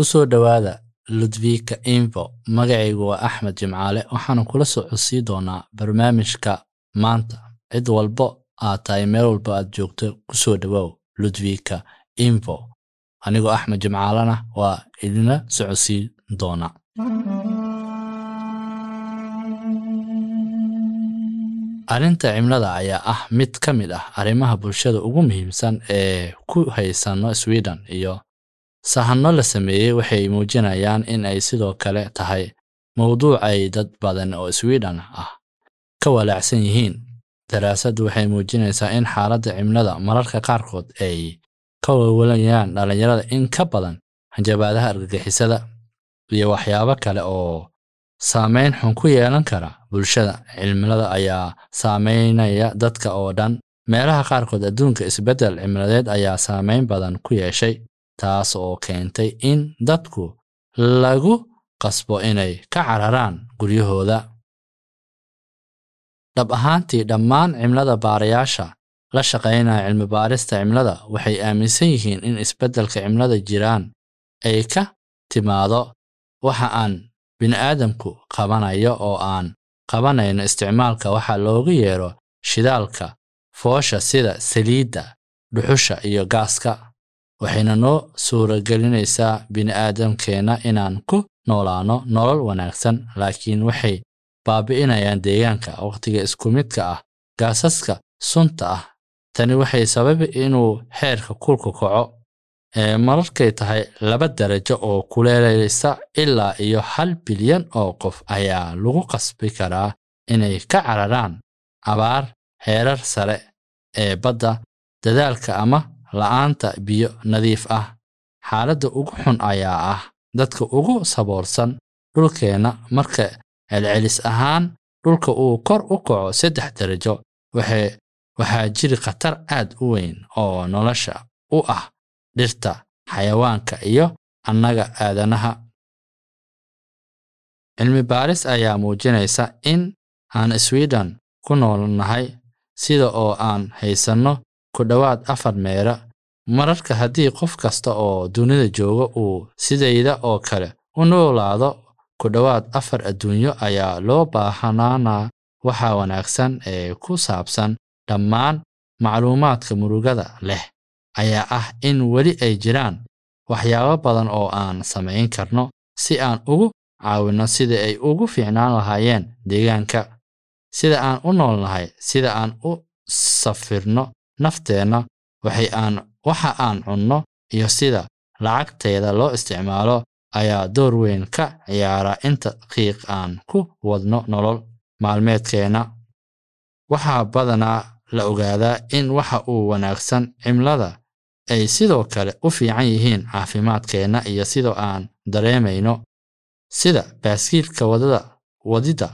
ku soo dhowaada ludvika info magacaygu waa axmed jimcaale waxaanu kula soo doonaa barnaamijka maanta. Cid walbo aad tahay meel walba aad joogto ku soo dhowaaw ludvika info anigoo axmed jimcaalena waa idinla socodsiin doonaa. Arrinta cimilada ayaa ah mid ka mid ah arrimaha bulshada ugu muhiimsan ee ku haysanno sweden iyo sahanno la sameeyey waxay muujinayaan in ay sidoo kale tahay mowduuc ay dad badan oo sweden ah ka walaacsan yihiin. Daraasaddu waxay muujinaysaa in xaaladda cimilada mararka qaarkood ay ka walwalayaan dhallinyarada in ka badan hanjabaadaha argagixisada iyo waxyaabo kale oo saameyn xun ku yeelan kara bulshada. Cimilada ayaa saameynaya dadka oo dhan. Meelaha qaarkood adduunka isbeddel cimiladeed ayaa saameyn badan ku yeeshay taas oo keentay in dadku lagu qasbo inay ka cararaan guryahooda. Dhab ahaantii dhammaan cimilada baarayaasha la shaqaynaya cilmibaarista cimilada waxay aaminsan yihiin in isbeddelka cimilada jiraan ay ka timaado waxa aan bini'aadamku qabanayo oo aan qabanayno isticmaalka. Waxa loogu yeero shidaalka foosha sida saliidda dhuxusha iyo gaaska waxayna noo suuragelinaysaa bini'aadamkeenna inaan ku noolaanno nolol wanaagsan laakiin waxay baabi'inayaan deegaanka wakhtiga isku midka ah gaasaska sunta ah. Tani waxay sababi inuu xeerka kulku kaco ee mararkay tahay laba darajo oo kuleelaysa ilaa iyo hal bilyan oo qof ayaa lagu qasbi karaa inay ka cararaan abaar heerar sare ee badda dadaalka ama la'aanta biyo nadiif ah. Xaaladda ugu xun ayaa ah dadka ugu saboorsan dhulkeenna marka celcelis ahaan dhulka uu kor u kaco saddex darajo waxaa jiri khatar aad u weyn oo nolosha u ah dhirta xayawaanka iyo annaga aadanaha. Cilmi baaris ayaa muujinaysa in aan sweden ku noolnahay sida oo aan haysanno ku dhowaad afar meera. Mararka haddii qof kasta oo dunida jooga uu sidayda oo kale u noolaado ku dhowaad afar adduunyo ayaa loo baahanaanaa waxa wanaagsan ee ku saabsan dhammaan macluumaadka murugada leh. Ayaa ah in weli ay jiraan waxyaabo badan oo aan samayn karno si aan ugu caawinno sida ay ugu fiicnaan lahaayeen deegaanka sida aan u noolnahay sida aan u safirno nafteenna waxa aan cunno iyo sida lacagteeda loo isticmaalo ayaa door weyn ka ciyaara inta qiiq aan ku wadno nolol maalmeedkeenna waxaa badanaa la ogaadaa in waxa uu wanaagsan cimlada ay sidoo kale u fiican yihiin caafimaadkeenna iyo sidoo aan dareemayno sida baaskiilka waddada wadidda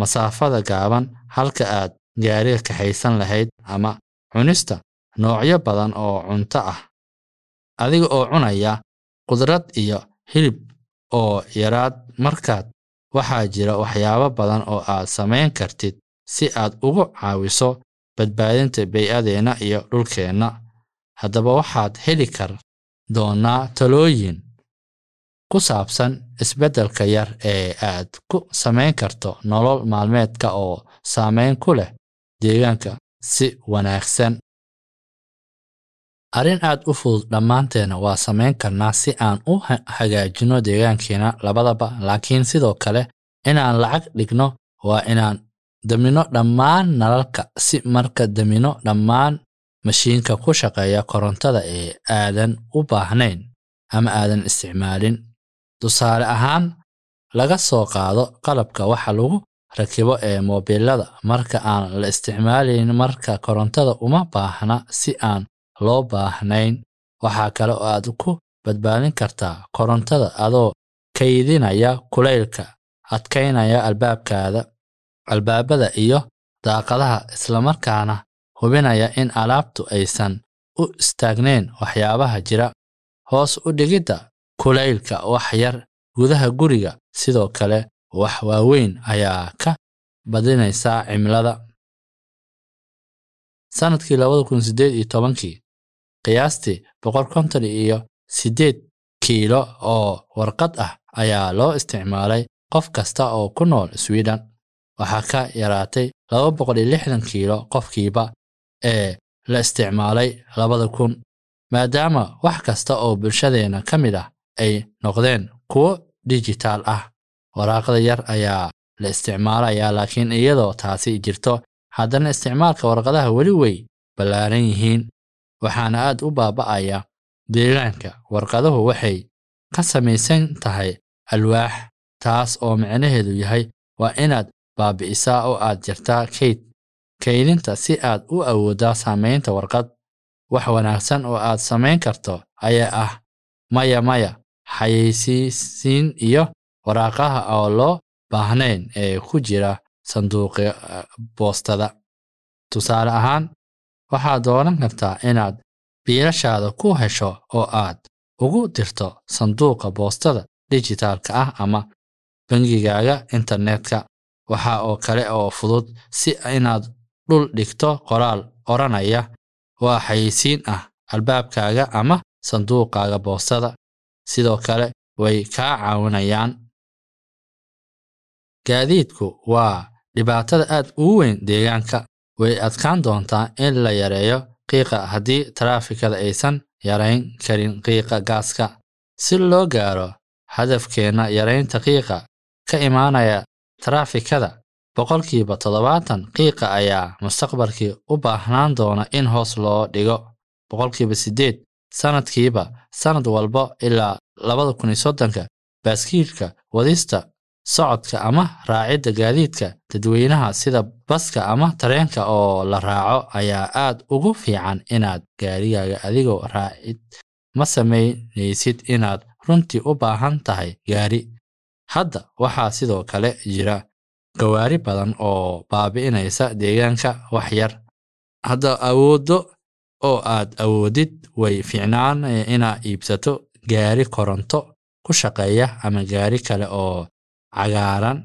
masaafada gaaban halka aad gaariga kaxaysan lahayd ama cunista noocyo badan oo cunto ah adiga oo cunaya qudrad iyo hilib oo yaraad. Markaad waxaa jira waxyaabo badan oo aad samayn kartid si aad ugu caawiso badbaadinta bay'adeenna iyo dhulkeenna. Haddaba waxaad heli kar doonaa talooyin ku saabsan isbeddelka yar ee aad ku samayn karto nolol maalmeedka oo saamayn ku leh deegaanka si wanaagsan. Arrin aad u fudud dhammaanteena waa samayn karnaa si aan u hagaajino deegaankeena labadaba laakiin sidoo kale inaan lacag dhigno waa inaan damino dhammaan nalalka si marka damino dhammaan mashiinka ku shaqeeya korontada ee aadan u baahnayn ama aadan isticmaalin. Tusaale ahaan laga soo qaado qalabka waxa lagu rakibo ee moobilada marka aan la isticmaalayn marka korontada uma baahna si aan loo baahnayn waxaa kale oo aad ku badbaadin kartaa korontada adoo kaydinaya kulaylka adkaynaya albaabkaada albaabada iyo daaqadaha islamarkaana hubinaya in alaabtu aysan u istaagnayn waxyaabaha jira. Hoos u dhigidda kulaylka wax yar gudaha guriga sidoo kale wax waaweyn ayaa ka badinaysaa cimilada. Sannadkii labada kun siddeed iyo tobankii qiyaastii boqol konton iyo siddeed kiilo oo warqad ah ayaa loo isticmaalay qof kasta oo ku nool sweden. Waxaa ka yaraatay laba boqol iyo lixdan kiilo qofkiiba ee la isticmaalay labada kun maadaama wax kasta oo bulshadeenna ka mid ah ay noqdeen kuwo dijitaal ah waraaqda yar ayaa la isticmaalayaa laakiin iyadoo taasi jirto haddana isticmaalka warqadaha weli way ballaaran yihiin. Waxaana aad u baaba'aya deegaanka. Warqaduhu waxay ka samaysan tahay alwaax taas oo micnaheedu yahay waa inaad baabi'isaa oo aad jirtaa kayd kaydinta si aad u awooddaa saamaynta warqad. Wax wanaagsan oo aad samayn karto ayaa ah maya maya xayeysiisiin iyo waraaqaha oo loo baahnayn ee ku jira sanduuqa boostada. Tusaale ahaan waxaad dooran kartaa inaad biilashaada ku hesho oo aad ugu dirto sanduuqa boostada dijitaalka ah ama bangigaaga internetka. Waxa oo kale oo fudud si inaad dhul dhigto qoraal odhanaya waa xayeysiin ah albaabkaaga ama sanduuqaaga boostada. Sidoo kale way kaa caawinayaan gaadiidku waa dhibaatada aad ugu weyn deegaanka. Way adkaan doontaa in la yareeyo qiiqa haddii taraafikada aysan yarayn karin qiiqa gaaska. Si loo gaaro hadafkeenna yaraynta qiiqa ka imaanaya taraafikada boqolkiiba toddobaatan qiiqa ayaa mustaqbalkii u baahnaan doona in hoos loo dhigo. Boqolkiiba siddeed sannadkiiba sannad walba ilaa labada kun iyo soddonka baaskiilka wadista socodka ama raacidda gaadiidka dadweynaha sida baska ama tareenka oo la raaco ayaa aad ugu fiican inaad gaarigaaga adigoo raacid. Ma samaynaysid inaad runtii u baahan tahay gaari. Hadda waxaa sidoo kale jira gawaari badan oo baabi'inaysa deegaanka wax yar. Hadda awooddo oo aad awoodid way fiicnaan inaad iibsato gaari koronto ku shaqeeya ama gaari kale oo cagaaran.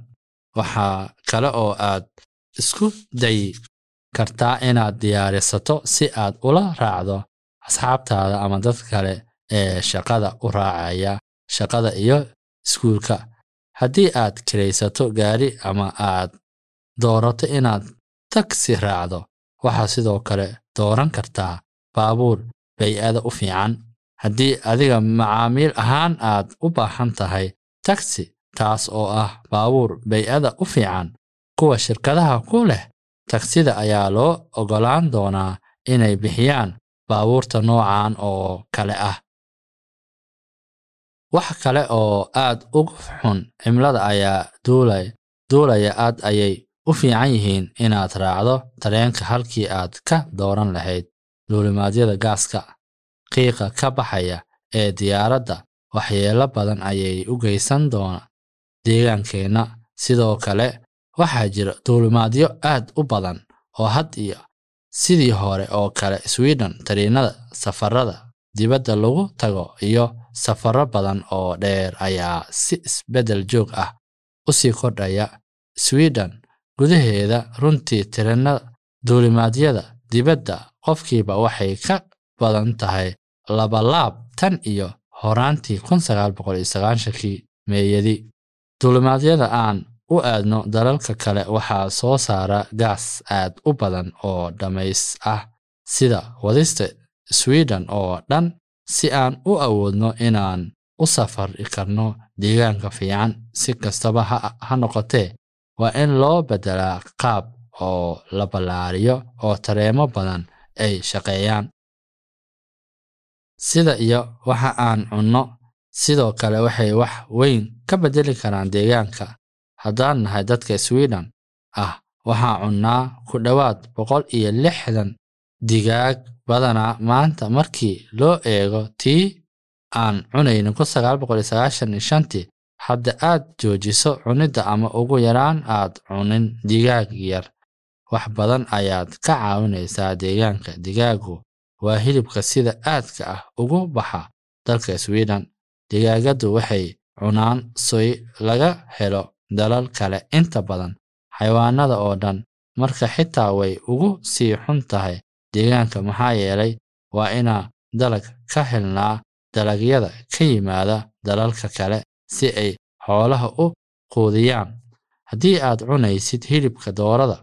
Waxaa kale oo aad isku dayi kartaa inaad diyaarisato si aad ula raacdo asxaabtaada ama dad kale ee shaqada u raacaya shaqada iyo iskuulka. Haddii aad kiraysato gaari ama aad doorato inaad tagsi raacdo waxaa sidoo kale dooran kartaa baabuur bay-ada u fiican. Haddii adiga macaamiil ahaan aad u baahan tahay tagsi taas oo ah baabuur bay-ada u fiican kuwa shirkadaha ku leh tagsida ayaa loo oggolaan doonaa inay bixiyaan baabuurta noocan oo kale ah. Wax kale oo aad ugu xun cimilada ayaa duulaya aad ayay u fiican yihiin inaad raacdo tareenka halkii aad ka dooran lahayd duulimaadyada gaaska qiiqa ka baxaya ee diyaaradda waxyeelo badan ayay u geysan doona deegaankeenna. Sidoo kale waxaa jira duulimaadyo aad u badan oo had iyo sidii hore oo kale sweden tariinada safarada dibadda lagu tago iyo safarro badan oo dheer ayaa si isbeddel joog ah u sii kordhaya. Sweden gudaheeda runtii tirinnada duulimaadyada dibadda qofkiiba waxay ka badan tahay labalaab tan iyo horaantii sagaashankii meeyadii duulimaadyada aan u aadno dalalka kale waxaa soo saara gaas aad u badan oo dhammays ah sida wadista sweden oo dhan si aan u awoodno inaan u safari karno deegaanka fiican. Si kastaba ha noqotee waa in loo beddelaa qaab oo la ballaariyo oo tareemo badan ay shaqeeyaan. Sida iyo waxa aan cunno sidoo kale waxay wax weyn ka beddeli karaan deegaanka. Haddaan nahay dadka sweden ah waxaa cunnaa ku dhowaad boqol iyo lixdan digaag badanaa maanta markii loo eego tii aan cunaynin kun sagaal boqol iyo sagaashan iyo shantii hadda aad joojiso cunidda ama ugu yaraan aad cunin digaag yar. Wax badan ayaad ka caawinaysaa deegaanka. Digaagu waa hilibka sida aadka ah ugu baxa dalka sweden digaagaddu waxay cunaan soy laga helo dalal kale inta badan xayawaanada oo dhan. Marka xitaa way ugu sii xun tahay deegaanka maxaa yeelay waa inaa dalag ka helnaa dalagyada ka yimaada dalalka kale si ay xoolaha u quudiyaan. Haddii aad cunaysid hilibka doorada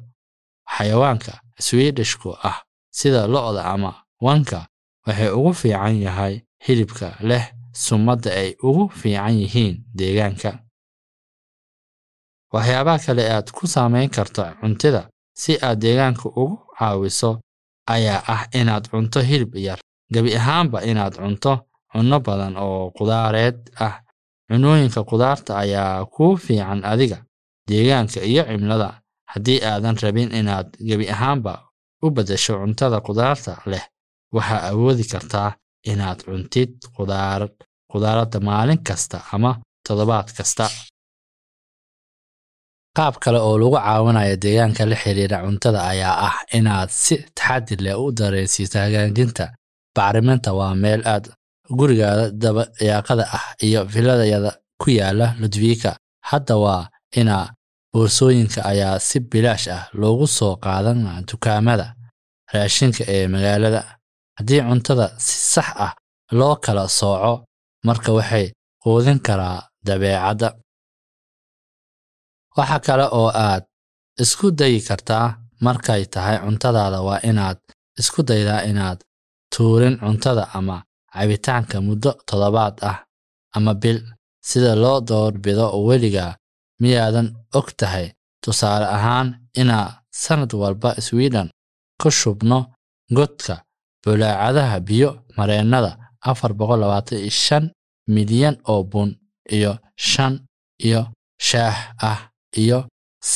xayawaanka swidishku ah sida lo'da ama wanka waxay ugu fiican yahay hilibka leh sumadda ay ugu fiican yihiin deegaanka. Waxyaabaha kale aad ku saamayn karto cuntida si aad deegaanka ugu caawiso ayaa ah inaad cunto hilib yar. Gebi ahaanba inaad cunto cunno badan oo qudaareed ah. Cunooyinka qudaarta ayaa kuu fiican adiga deegaanka iyo cimilada. Haddii aadan rabin inaad gebi ahaanba u beddesho cuntada qudaarta leh waxaa awoodi kartaa inaad cuntid qudaarad qudaarada maalin kasta ama toddobaad kasta. Qaab kale oo lagu caawinayo deegaanka la xiriira cuntada ayaa ah inaad si taxadir leh u dareensiiso hagaajinta bacriminta. Waa meel aad gurigaada dabayaaqada ah iyo filadayada ku yaalla ludwika. Hadda waa inaa boorsooyinka ayaa si bilaash ah loogu soo qaadan dukaamada raashinka ee magaalada. Haddii cuntada si sax ah loo kala sooco marka waxay quudin karaa dabeecadda. Waxa kale oo aad isku dayi kartaa markay tahay cuntadaada waa inaad isku daydaa inaad tuurin cuntada ama cabitaanka muddo toddobaad ah ama bil sida loo doorbido weligaa miyaadan og tahay. Tusaale ahaan inaa sannad walba swiden ku shubno godka bulaacadaha biyo mareennada afar boqol labaatan iyo shan milyan oo bun iyo shan iyo shaah ah iyo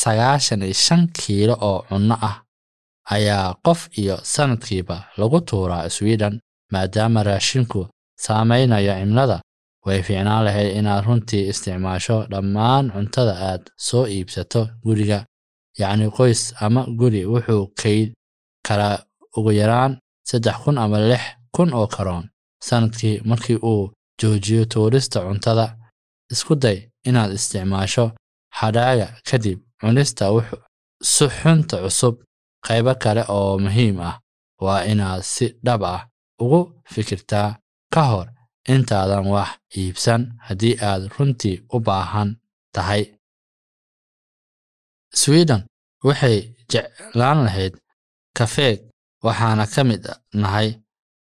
sagaashan iyo shan kiilo oo cunno ah ayaa qof iyo sannadkiiba lagu tuuraa swiden maadaama raashinku saamaynayo cimilada. Way fiicnaan lahayd inaad runtii isticmaasho dhammaan cuntada aad soo iibsato guriga. Yacni qoys ama guri wuxuu kayd karaa ugu yaraan saddex kun ama lix kun oo karoon sannadkii markii uu joojiyo tuurista cuntada. Isku day inaad isticmaasho hadhaaga kadib cunista suxunta cusub. Qaybo kale oo muhiim ah waa inaad si dhab ah ugu fikirtaa ka hor intaadan wax iibsan haddii aad runtii u baahan tahay. Swiden waxay jeclaan lahayd kafeeg waxaana ka mid nahay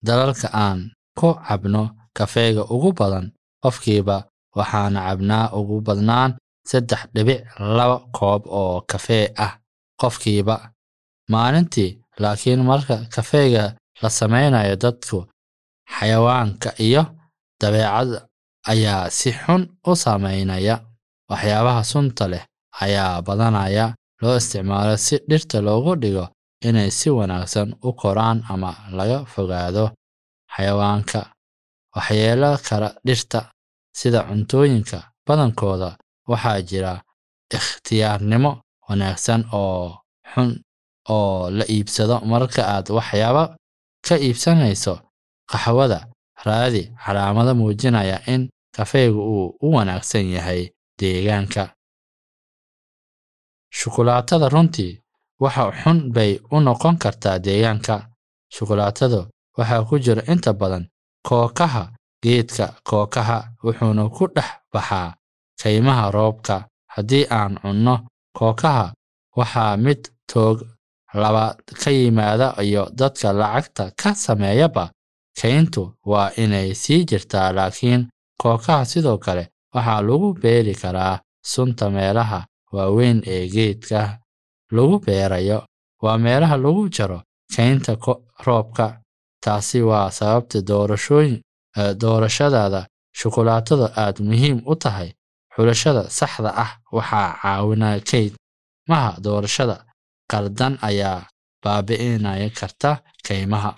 dalalka aan ku cabno kafeega ugu badan qofkiiba waxaana cabnaa ugu badnaan saddex dhibic laba koob oo kafee ah qofkiiba. Maalintii laakiin marka kafeega la samaynayo dadku xayawaanka iyo dabeecadda ayaa si xun u saameynaya. Waxyaabaha sunta leh ayaa badanaya loo isticmaalo si dhirta loogu dhigo inay si wanaagsan u koraan ama laga fogaado xayawaanka waxyeelo kara dhirta sida cuntooyinka badankooda waxaa jira ikhtiyaarnimo wanaagsan oo xun oo la iibsado marka aad waxyaaba ka iibsanayso qaxwada raadi calaamado muujinaya in kafeegu uu u wanaagsan yahay deegaanka. Shukulaatada runtii waxa xun bay u noqon kartaa deegaanka. Shukulaatadu waxaa ku jira inta badan kookaha geedka kookaha wuxuuna ku dhex baxaa kaymaha roobka. Haddii aan cunno kookaha waxaa mid toog labaad ka yimaada iyo dadka lacagta ka sameeyaba. Kayntu waa inay sii jirtaa laakiin kookaha sidoo kale waxaa lagu beeri karaa sunta meelaha waaweyn ee geedka lagu beerayo. Waa meelaha lagu jaro kaynta roobka taasi waa sababta doorashooyin doorashadaada shukulaatada aad muhiim u tahay xulashada saxda ah waxaa caawinaya kayd. Maha doorashada qaldan ayaa baabi'inaya karta kaymaha.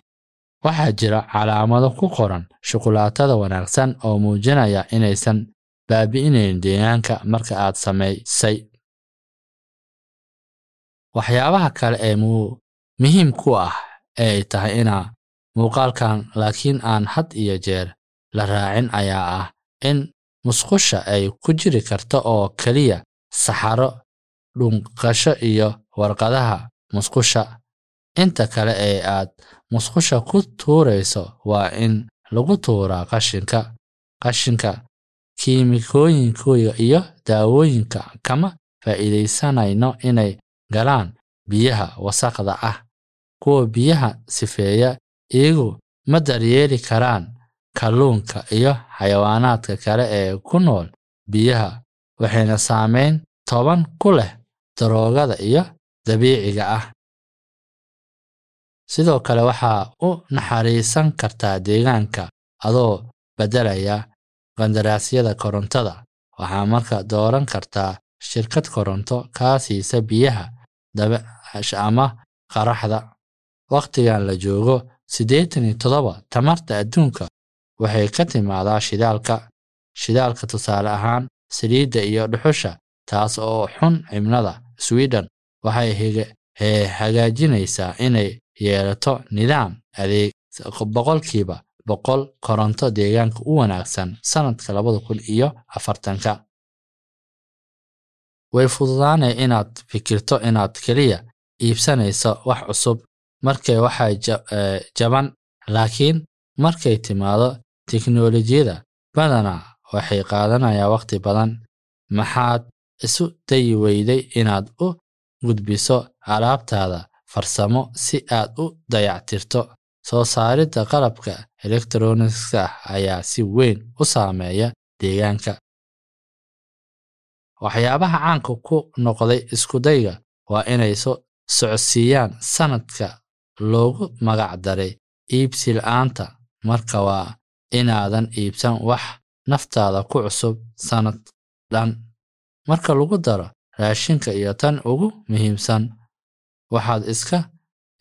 Waxaa jira calaamado ku qoran shukulaatada wanaagsan oo muujinaya inaysan baabi'inayn deegaanka marka aad samaysay. Waxyaabaha kale ee muhiim ku ah ee ay tahay inaa muuqaalkan laakiin aan had iyo jeer la raacin ayaa ah in musqusha ay ku jiri karto oo keliya saxaro dhunqasho iyo warqadaha musqusha. Inta kale ee aad musqusha ku tuurayso waa in lagu tuuraa qashinka qashinka kiimikooyinkooda iyo daawooyinka kama faa'iidaysanayno inay galaan biyaha wasakhda ah. Kuwa biyaha sifeeya iyagu ma daryeeli karaan kalluunka iyo xayawaanaadka kale ee ku nool biyaha waxayna saameyn toban ku leh daroogada iyo dabiiciga ah. Sidoo kale waxaa u naxariisan kartaa deegaanka adoo beddelaya qandaraasyada korontada. Waxaa marka dooran kartaa shirkad koronto kaa siisa biyaha dabash ama qaraxda. Wakhtigan la joogo siddeetan iyo toddoba tamarta adduunka waxay ka timaadaa shidaalka. Shidaalka tusaale ahaan saliidda iyo dhuxusha taas oo xun cimlada sweden waxay hagaajinaysaa inay yeelato nidaam adeeg boqolkiiba boqol koronto deegaanka u wanaagsan sannadka labada kun iyo afartanka. Way fududaanay inaad fikirto inaad keliya iibsanayso wax cusub markay waxay jaban laakiin markay timaado teknolojiyada badanaa waxay qaadanayaa wakhti badan. Maxaad isu dayi weyday inaad u gudbiso alaabtaada farsamo si aad u dayactirto. Soo saaridda qalabka elektroniska ah ayaa si weyn u saameeya deegaanka. Waxyaabaha caanka ku noqday iskudayga waa inay socodsiiyaan sannadka loogu magac daray iibsi la'aanta marka waa inaadan iibsan wax naftaada ku cusub sannad dhan marka lagu daro raashinka iyo tan ugu muhiimsan waxaad iska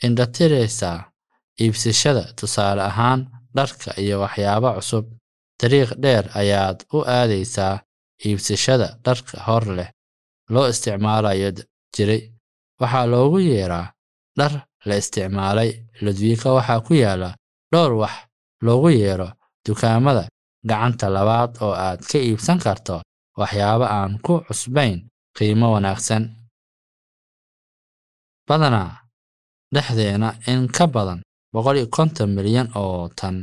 indhatiraysaa iibsashada. Tusaale ahaan dharka iyo waxyaaba cusub dariiq dheer ayaad u aadaysaa iibsashada dharka hor leh. Loo isticmaalayo jiray. Waxaa loogu yeeraa dhar la isticmaalay ludwika waxaa ku yaalla dhowr wax loogu yeero dukaamada gacanta labaad oo aad ka iibsan karto waxyaabo aan ku cusbayn qiimo wanaagsan. Badanaa dhexdeena in ka badan boqol iyo konton milyan oo tan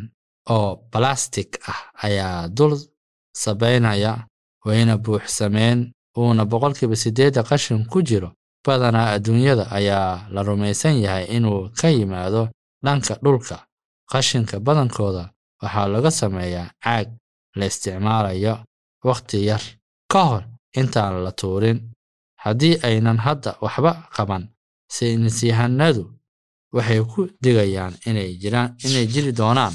oo balastik ah ayaa dul sabaynaya wayna buuxsameen uuna boqolkiiba siddeedda qashin ku jiro badanaa adduunyada ayaa la rumaysan yahay inuu ka yimaado dhanka dhulka. Qashinka badankooda waxaa laga sameeyaa caag la isticmaalayo wakhti yar ka hor intaan la tuurin. Haddii aynan hadda waxba qaban saynisyahanadu waxay ku digayaan inay jiri doonaan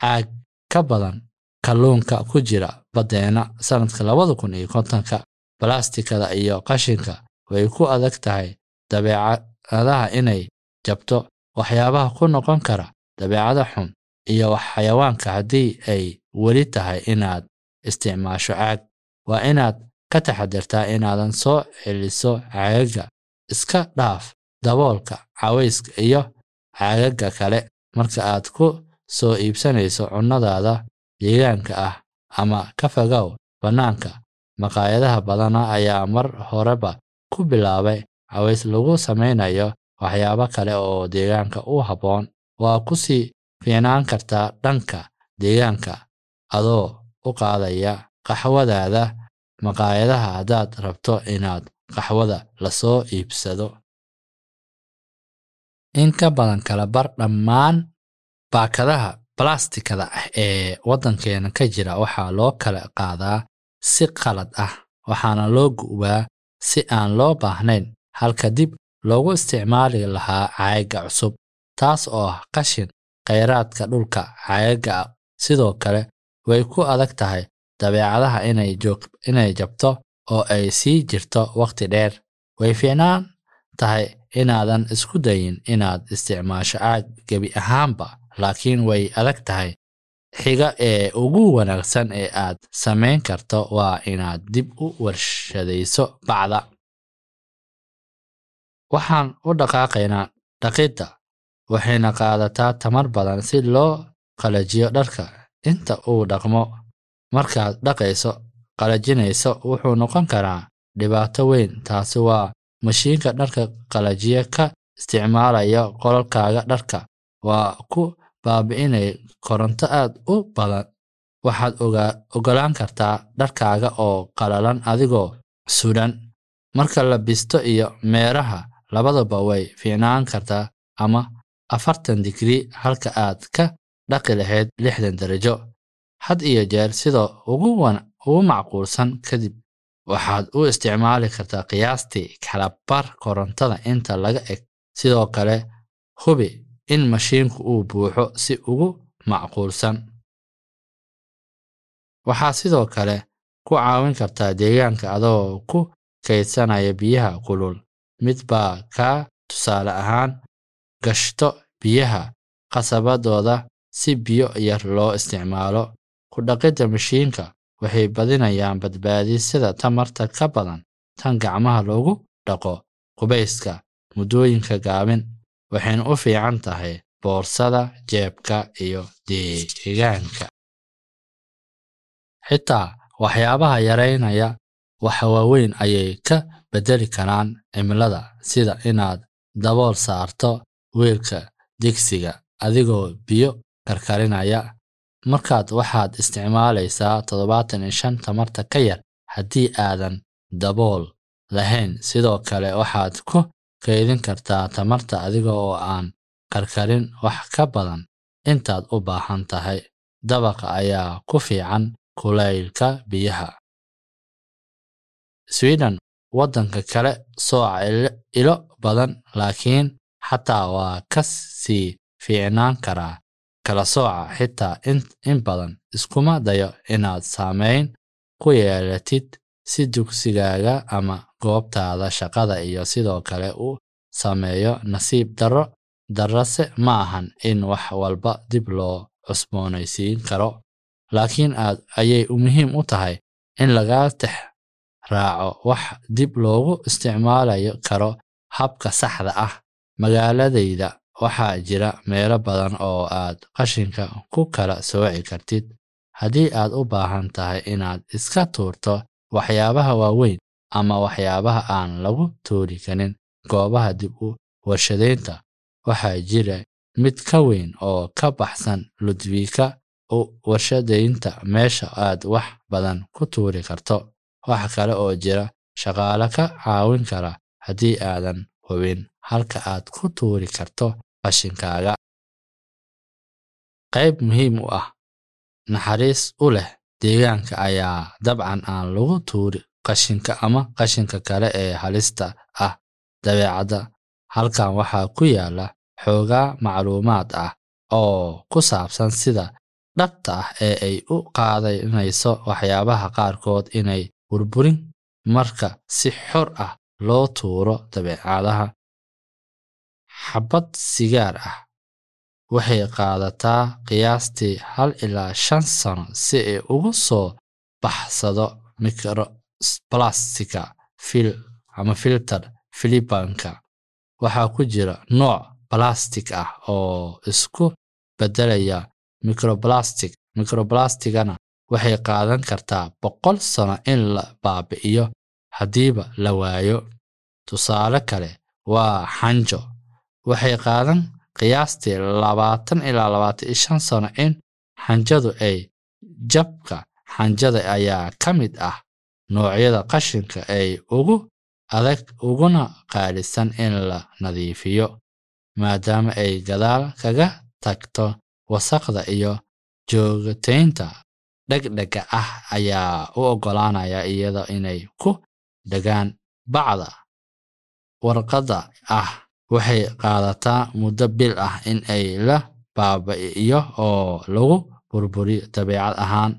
caag ka badan kalluunka ku jira baddeena sannadka labada kun iyo kontonka balastikada iyo qashinka way ku adag tahay dabeecadaha inay jabto waxyaabaha ku noqon kara dabeecada xun iyo xayawaanka haddii ay weli tahay inaad isticmaasho caag. Waa inaad ka taxadirtaa inaadan soo celiso caagaga iska dhaaf daboolka cawayska iyo caagaga kale. Marka aad ku soo iibsanayso cunnadaada deegaanka ah ama ka fogow bannaanka maqaayadaha badana ayaa mar horeba ku bilaabay caways lagu samaynayo waxyaabo kale oo deegaanka u habboon. Waa ku sii fiicnaan kartaa dhanka deegaanka adoo u qaadaya qaxwadaada maqaayadaha haddaad rabto inaad qaxwada la soo iibsado. In ka badan kala bar dhammaan baakadaha balastikada ah ee waddankeena ka jira waxaa loo kala qaadaa si qalad ah waxaana loo gu'baa si aan loo baahnayn halka dib loogu isticmaali lahaa caaga cusub taas oo ah qashin khayraadka dhulka caaga sidoo kale way ku adag tahay dabeecadaha inay jabto oo ay sii jirto wakhti dheer. Way fiicnaan tahay inaadan isku dayin inaad isticmaasho caag gebi ahaanba laakiin way adag tahay xiga ee ugu wanaagsan ee aad samayn karto waa inaad dib u warshadayso bacda. Waxaan u dhaqaaqaynaa dhaqidda waxayna qaadataa tamar badan si loo qalajiyo dharka. Inta uu dhaqmo markaad dhaqayso qalajinayso wuxuu noqon karaa dhibaato weyn. Taasi waa mashiinka dharka qalajiya ka isticmaalaya qolalkaaga dharka. Waa ku baabi'inay koronto aad u badan. Waxaad ogolaan kartaa dharkaaga oo qalalan adigoo sudan marka la bisto iyo meeraha labaduba way fiicnaan kartaa ama afartan digrii halka aad ka dhaqi lahayd lixdan darajo. Had iyo jeer sida ugu macquulsan kadib waxaad u isticmaali kartaa qiyaastii kalabar korontada inta laga eg. Sidoo kale hubi in mashiinku uu buuxo si ugu macquulsan. Waxaad sidoo kale ku caawin kartaa deegaanka adoo ku kaydsanaya biyaha kulul. Mid baa kaa tusaale ahaan gashto biyaha qasabadooda si biyo yar loo isticmaalo. Ku dhaqidda mashiinka waxay badinayaan badbaadisada tamarta ka badan tan gacmaha loogu dhaqo qubayska muddooyinka gaabin waxayna u fiican tahay boorsada jeebka iyo deegaanka. Xitaa waxyaabaha yaraynaya waxa waaweyn ayay ka beddeli karaan cimilada sida inaad dabool saarto weelka digsiga adigoo biyo karkarinaya. Markaad waxaad isticmaalaysaa toddobaatan iyo shan tamarta ka yar haddii aadan dabool lahayn sidoo kale waxaad ku kaydin kartaa tamarta adiga oo aan karkarin wax ka badan intaad u baahan tahay. Dabaqa ayaa ku fiican kulaylka biyaha. Sweden waddanka kale sooca ilo badan laakiin xataa waa ka sii fiicnaan karaa kala sooca xitaa in badan iskuma dayo inaad saameyn ku yeelatid si dugsigaaga ama goobtaada shaqada iyo sidoo kale u sameeyo nasiib darro darrase ma ahan in wax walba dib loo cusboonaysiin karo. Laakiin aad ayay muhiim u tahay in laga tex raaco wax dib loogu isticmaalayo karo habka saxda ah. Magaaladayda waxaa jira meelo badan oo aad qashinka ku kala sooci kartid. Haddii aad u baahan tahay inaad iska tuurto waxyaabaha waaweyn ama waxyaabaha aan lagu tuuri karin goobaha dib u warshadaynta. Waxaa jira mid ka weyn oo ka baxsan ludwika u warshadaynta meesha aad wax badan ku tuuri karto. Waxa kale oo jira shaqaale ka caawin kara haddii aadan hubin halka aad ku tuuri karto qashinkaaga. Qayb muhiim u ah naxariis u leh deegaanka ayaa dabcan aan lagu tuuri qashinka ama qashinka kale ee halista ah. Dabeecadda halkan waxaa ku yaalla xoogaa macluumaad ah oo ku saabsan sida dhabta ah ee ay u qaadanayso waxyaabaha qaarkood inay burburin marka si xor ah loo tuuro dabeecadaha. Xabad sigaar ah waxay qaadataa qiyaastii hal ilaa shan sano si ay ugu soo baxsado mikrobalastika fil ama filter filibanka waxaa ku jira nooc balastik ah oo isku beddelaya microbalastic microbalastigana waxay qaadan kartaa boqol sano in la baabi'iyo haddiiba la waayo. Tusaale kale waa xanjo. Waxay qaadan qiyaastii labaatan ilaa labaatan iyo shan sano in xanjadu ay jabka xanjada ayaa ka mid ah noocyada qashinka ay ugu adag uguna qaalisan in la nadiifiyo maadaama ay gadaal kaga tagto wasaqda iyo joogtaynta dhegdhega ah ayaa u oggolaanaya iyada inay ku dhegaan bacda. Warqadda ah waxay qaadataa muddo bil ah in ay la baaba'iyo oo lagu burburiyo dabeecad ahaan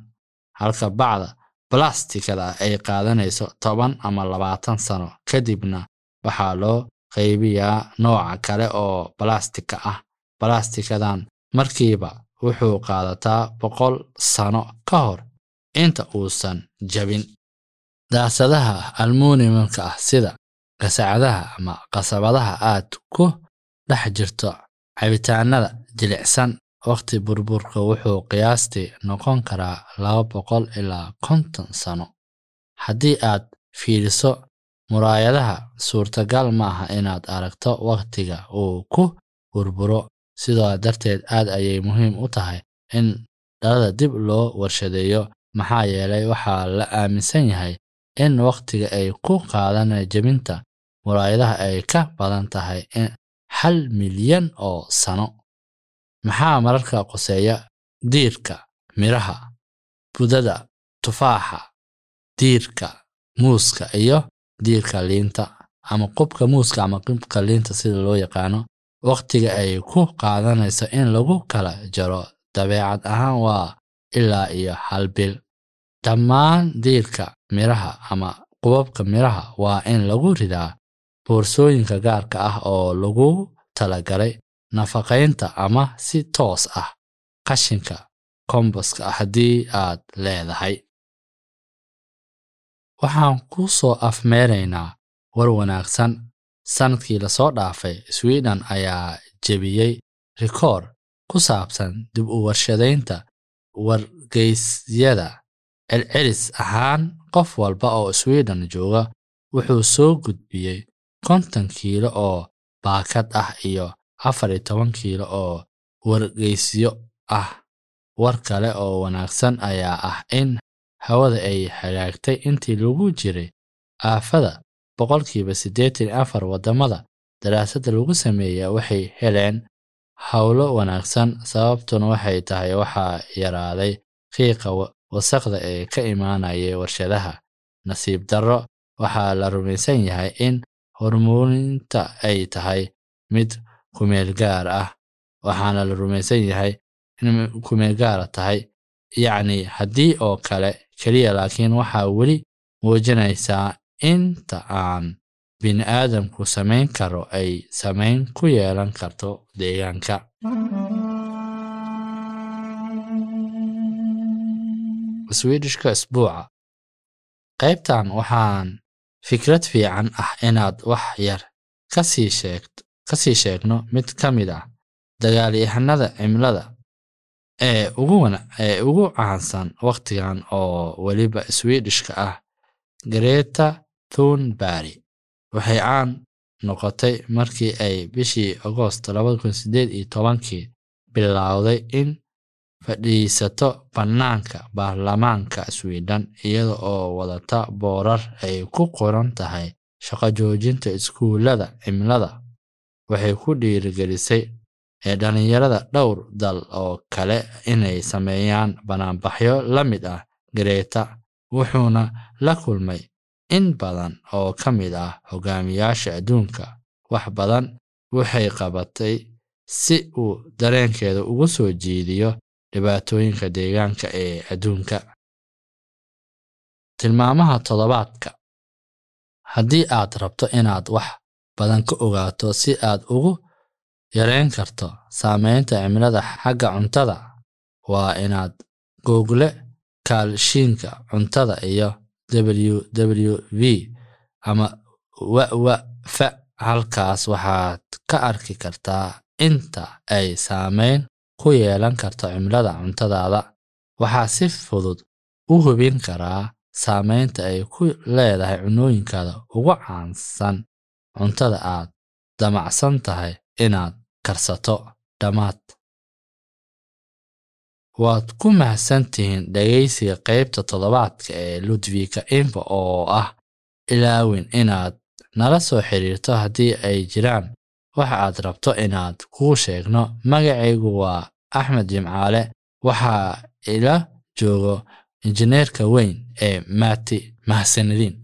halka bacda balastikada ay qaadanayso toban ama labaatan sano kadibna waxaa loo qaybiyaa nooca kale oo balastika ah. Balastikadan markiiba wuxuu qaadataa boqol sano ka hor inta uusan jabin. Daasadaha almuuniyamka ah sida gasacadaha ama qasabadaha aad ku dhex jirto cabitaanada jilicsan wakhti burburka wuxuu qiyaastii noqon karaa laba boqol ilaa konton sano. Haddii aad fiiriso muraayadaha suurtagal maaha inaad aragto wakhtiga uu ku burburo. Sidaa darteed aad ayay muhiim u tahay in dhalada dib loo warshadeeyo. Maxaa yeelay waxaa la aaminsan yahay in wakhtiga ay ku qaadan jebinta muraayadaha ay ka badan tahay hal milyan oo sano maxaa mararka qoseeya diirka miraha budada tufaaxa diirka muuska iyo diirka liinta? Ama qubka muuska ama qubka liinta sida loo yaqaano wakhtiga ay ku qaadanayso in lagu kala jaro? Dabeecad ahaan waa ilaa iyo hal bil. Dhammaan diirka miraha ama qubabka miraha waa in lagu ridaa boorsooyinka gaarka ah oo lagu talagalay nafaqaynta ama si toos ah qashinka komboska haddii aad leedahay. Waxaan ku soo afmeeraynaa war wanaagsan. Sannadkii la soo dhaafay sweden ayaa jebiyey rikoor ku saabsan dib u warshadaynta wargeysyada. Celcelis ahaan qof walba oo sweden jooga wuxuu soo gudbiyey konton kiilo oo baakad ah iyo afar iyo toban kiilo oo wargeysyo ah. War kale oo wanaagsan ayaa ah in hawada ay hagaagtay intii lagu jiray aafada boqolkiiba siddeetan afar waddamada daraasadda lagu sameeya waxay heleen howlo wanaagsan sababtuna waxay tahay waxaa yaraaday qiiqa wasaqda ee ka imaanaya warshadaha. Nasiib darro waxaa la rumaysan yahay in hormooninta ay tahay mid kumeel gaar ah. Waxaana la rumaysan yahay in kumeel gaara tahay. Yacni haddii oo kale keliya laakiin waxaa weli muujinaysaa inta aan bini'aadamku samayn karo ay samayn ku yeelan karto deegaanka. Swedishka isbuuca qaybtan waxaan fikrad fiican ah inaad wax yar ka sii sheegt ka sii sheegno mid ka mid ah dagaalyahanada cimilada ee ugu ee ugu caansan wakhtigan oo weliba swedishka ah greta thunberry waxay caan noqotay markii ay bishii agoost tobankii bilowday in fadhiisato bannaanka baarlamaanka sweden iyada oo wadata boorar ay ku qoran tahay shaqo joojinta iskuullada cimilada waxay ku dhiirigelisay dhallinyarada dhowr dal oo kale inay sameeyaan banaanbaxyo la mid ah greta wuxuuna la kulmay in badan oo ka mid ah hogaamiyaasha adduunka. Wax badan waxay qabatay si uu dareenkeeda ugu soo jiidiyo dhibaatooyinka deegaanka ee adduunka. Tilmaamaha toddobaadka. Haddii aad rabto inaad wax badan ka ogaato si aad ugu yareyn karto saameynta cimilada. Xagga cuntada waa inaad google kaalshiinka cuntada iyo w w v ama wawa fa halkaas waxaad ka arki kartaa inta ay saameyn ku yeelan karto cimilada cuntadaada. Waxaa si fudud u hubin karaa saameynta ay ku leedahay cunooyinkaada ugu caansan cuntada aad damacsan tahay inaad karsato dhammaad. Waad ku mahadsantihiin dhegaysiga qaybta toddobaadka ee ludwika imba oo ah ilaawin inaad nala soo xiriirto haddii ay jiraan. Waxa aad rabto inaad kuu sheegno magacaygu waa axmed jimcaale. Waxaa ila joogo injineerka weyn ee maati mahadsanidin